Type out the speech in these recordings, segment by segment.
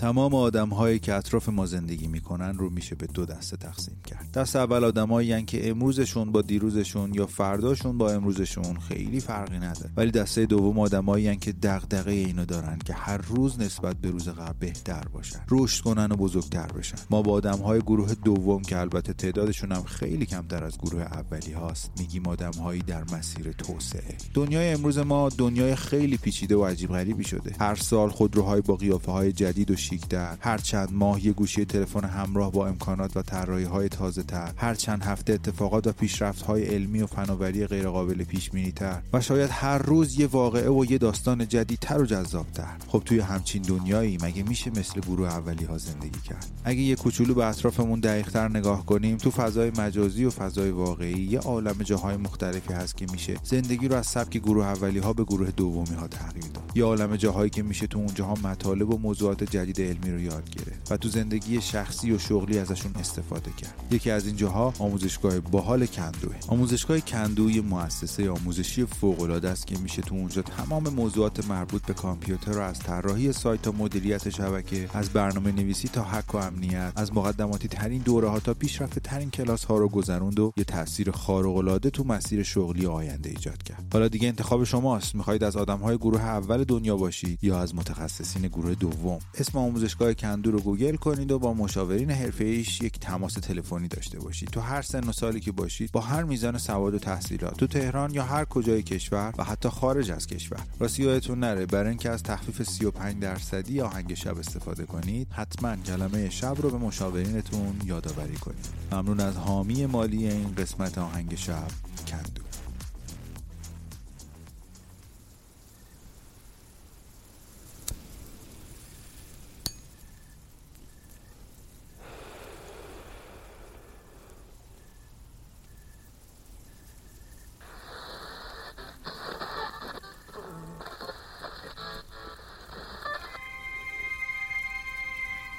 تمام آدم هایی که اطراف ما زندگی می‌کنن رو میشه به دو دسته تقسیم کرد. دست اول آدمایی که امروزشون با دیروزشون یا فرداشون با امروزشون خیلی فرقی نداره. ولی دسته دوم آدمایی که دغدغه اینو دارن که هر روز نسبت به روز قبل بهتر باشن رشد کنن و بزرگتر بشن. ما با آدم های گروه دوم که البته تعدادشون هم خیلی کمتر از گروه اولی هاست میگیم آدم هایی در مسیر توسعه. دنیای امروز ما دنیای خیلی پیچیده و عجیب غریبی شده. هر سال خودروهای با قیافه های جدید و شیکتر هر چند ماه یه گوشی تلفن همراه با امکانات و طراحی های تازه تر. هر چند هفته اتفاقات و پیشرفت های علمی و فناوری غیرقابل پیش بینی تر و شاید هر روز یه واقعه و یه داستان جدیدتر و جذابتر. خب توی همچین دنیایی مگه میشه مثل گروه اولی ها زندگی کرد؟ اگه یه کوچولو به اطرافمون دقیقتر نگاه کنیم تو فضای مجازی و فضای واقعی یه عالم جاهای مختلفی هست که میشه زندگی رو از سبک گروه اولی ها به گروه دومی ها تغییر داد. یه عالم جاهایی که میشه تو اونجاها مطالب و موضوعات جدید علمی رو یاد گرفت و تو زندگی شخصی و شغلی ازشون استفاده کرد. یکی از این جاها آموزشگاه باحال کندوه. آموزشگاه کندو یه مؤسسه آموزشی فوق العاده است که میشه تو اونجا تمام موضوعات مربوط به کامپیوتر رو از طراحی سایت تا مدیریت شبکه از برنامه نویسی تا حق و امنیت از مقدماتی ترین دوره ها تا پیشرفته ترین کلاس ها رو گذروند و یه تاثیر خارق العاده تو مسیر شغلی آینده ایجاد کرد. حالا دیگه انتخاب شماست. می‌خواهید از آدم های گروه اول دنیا باشید یا از متخصصین گروه دوم؟ اسم آموزشگاه کندو رو گوگل کنید و با مشاورین ایش یک تماس تلفنی داشته باشید. تو هر سن و سالی که باشید با هر میزان سواد و تحصیلات تو تهران یا هر کجای کشور و حتی خارج از کشور. راستی یادتون نره. برای اینکه از تخفیف 35 درصدی آهنگ شب استفاده کنید حتما کلمه شب رو به مشاورینتون یادآوری کنید. ممنون از حامی مالی این قسمت آهنگ شب کندو.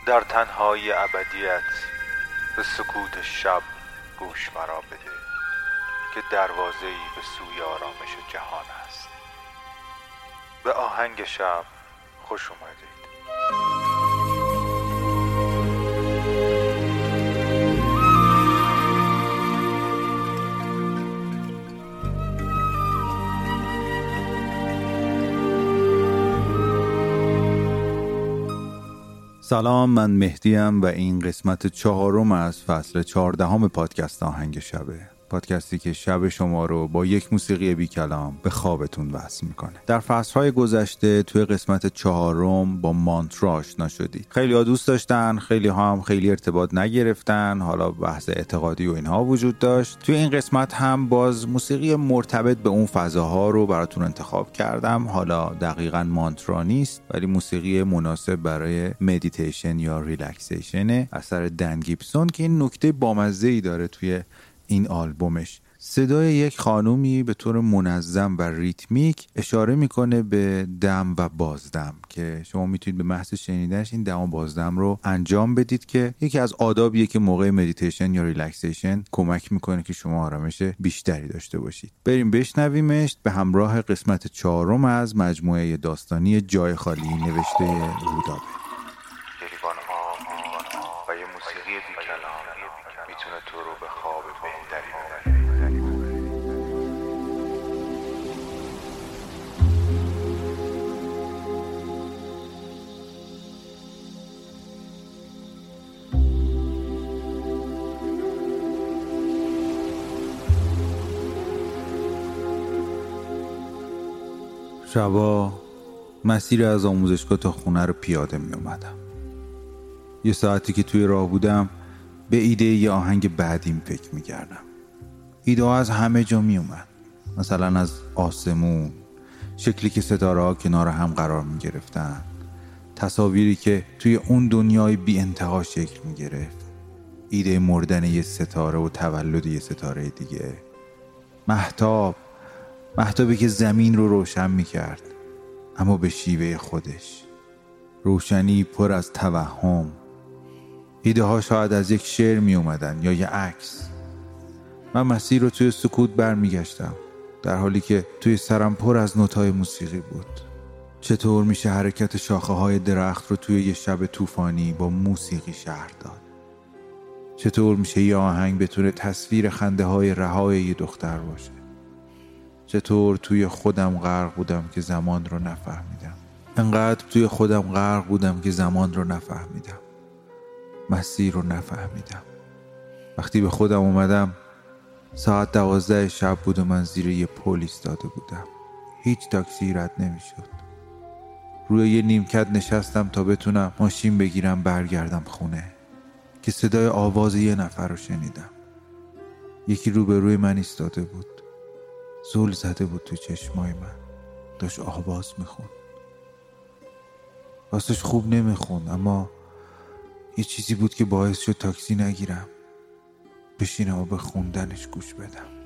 در تنهای ابدیت به سکوت شب گوش مرا بده که دروازه به سوی آرامش جهان است. به آهنگ شب خوش اومدید. سلام من مهدیم و این قسمت چهارم از فصل چهاردهم پادکست آهنگ شبه. پادکستی که شب شما رو با یک موسیقی بی کلام به خوابتون وصل می‌کنه. در فصلهای گذشته توی قسمت چهارم با مانترا آشنا شدید. خیلی ها دوست داشتن خیلی ها هم خیلی ارتباط نگرفتن. حالا بحث اعتقادی و اینها وجود داشت. توی این قسمت هم باز موسیقی مرتبط به اون فضاها رو براتون انتخاب کردم. حالا دقیقا مانترا نیست ولی موسیقی مناسب برای مدیتیشن یا relaxation اثر Dan Gibson که این نکته بامزه ای داره توی این آلبومش. صدای یک خانومی به طور منظم و ریتمیک اشاره می‌کنه به دم و بازدم که شما می‌تونید به محض شنیدنش این دم و بازدم رو انجام بدید که یکی از آدابیه که موقع مدیتیشن یا relaxation کمک می‌کنه که شما آرامش بیشتری داشته باشید. بریم بشنویمش. به همراه قسمت چهارم از مجموعه داستانی جای خالی نوشته رودابه. شبا مسیر از آموزشگاه تا خونه رو پیاده می اومدم. یه ساعتی که توی راه بودم به ایده یه آهنگ بعدیم فکر می کردم. ایده از همه جا می اومد. مثلا از آسمون شکلی که ستاره ها کنار هم قرار می گرفتن تصاویری که توی اون دنیای بی انتها شکل می گرفت. ایده مردن یه ستاره و تولد یه ستاره دیگه. محتاب محتابی که زمین رو روشن می کرد اما به شیوه خودش. روشنی پر از توهم. ایده ها شاید از یک شعر می اومدن یا یه عکس. من مسیر رو توی سکوت برمیگشتم در حالی که توی سرم پر از نوتای موسیقی بود. چطور میشه حرکت شاخه های درخت رو توی یه شب طوفانی با موسیقی شهر داد؟ چطور میشه یه آهنگ بتونه تصویر خنده های رهای یه دختر باشه؟ چطور توی خودم غرق بودم که زمان رو نفهمیدم. انقدر توی خودم غرق بودم که زمان رو نفهمیدم. مسیر رو نفهمیدم. وقتی به خودم اومدم ساعت دوازده شب بود و من زیر یه پل ایستاده بودم. هیچ تاکسی رد نمی‌شد. روی یه نیمکت نشستم تا بتونم ماشین بگیرم برگردم خونه. که صدای آواز یه نفر رو شنیدم. یکی روبروی من ایستاده بود. زول زده بود تو چشمای من. داشت آواز میخون راستش خوب نمیخون اما یه چیزی بود که باعث شد تاکسی نگیرم. بشینم و به خوندنش گوش بدم.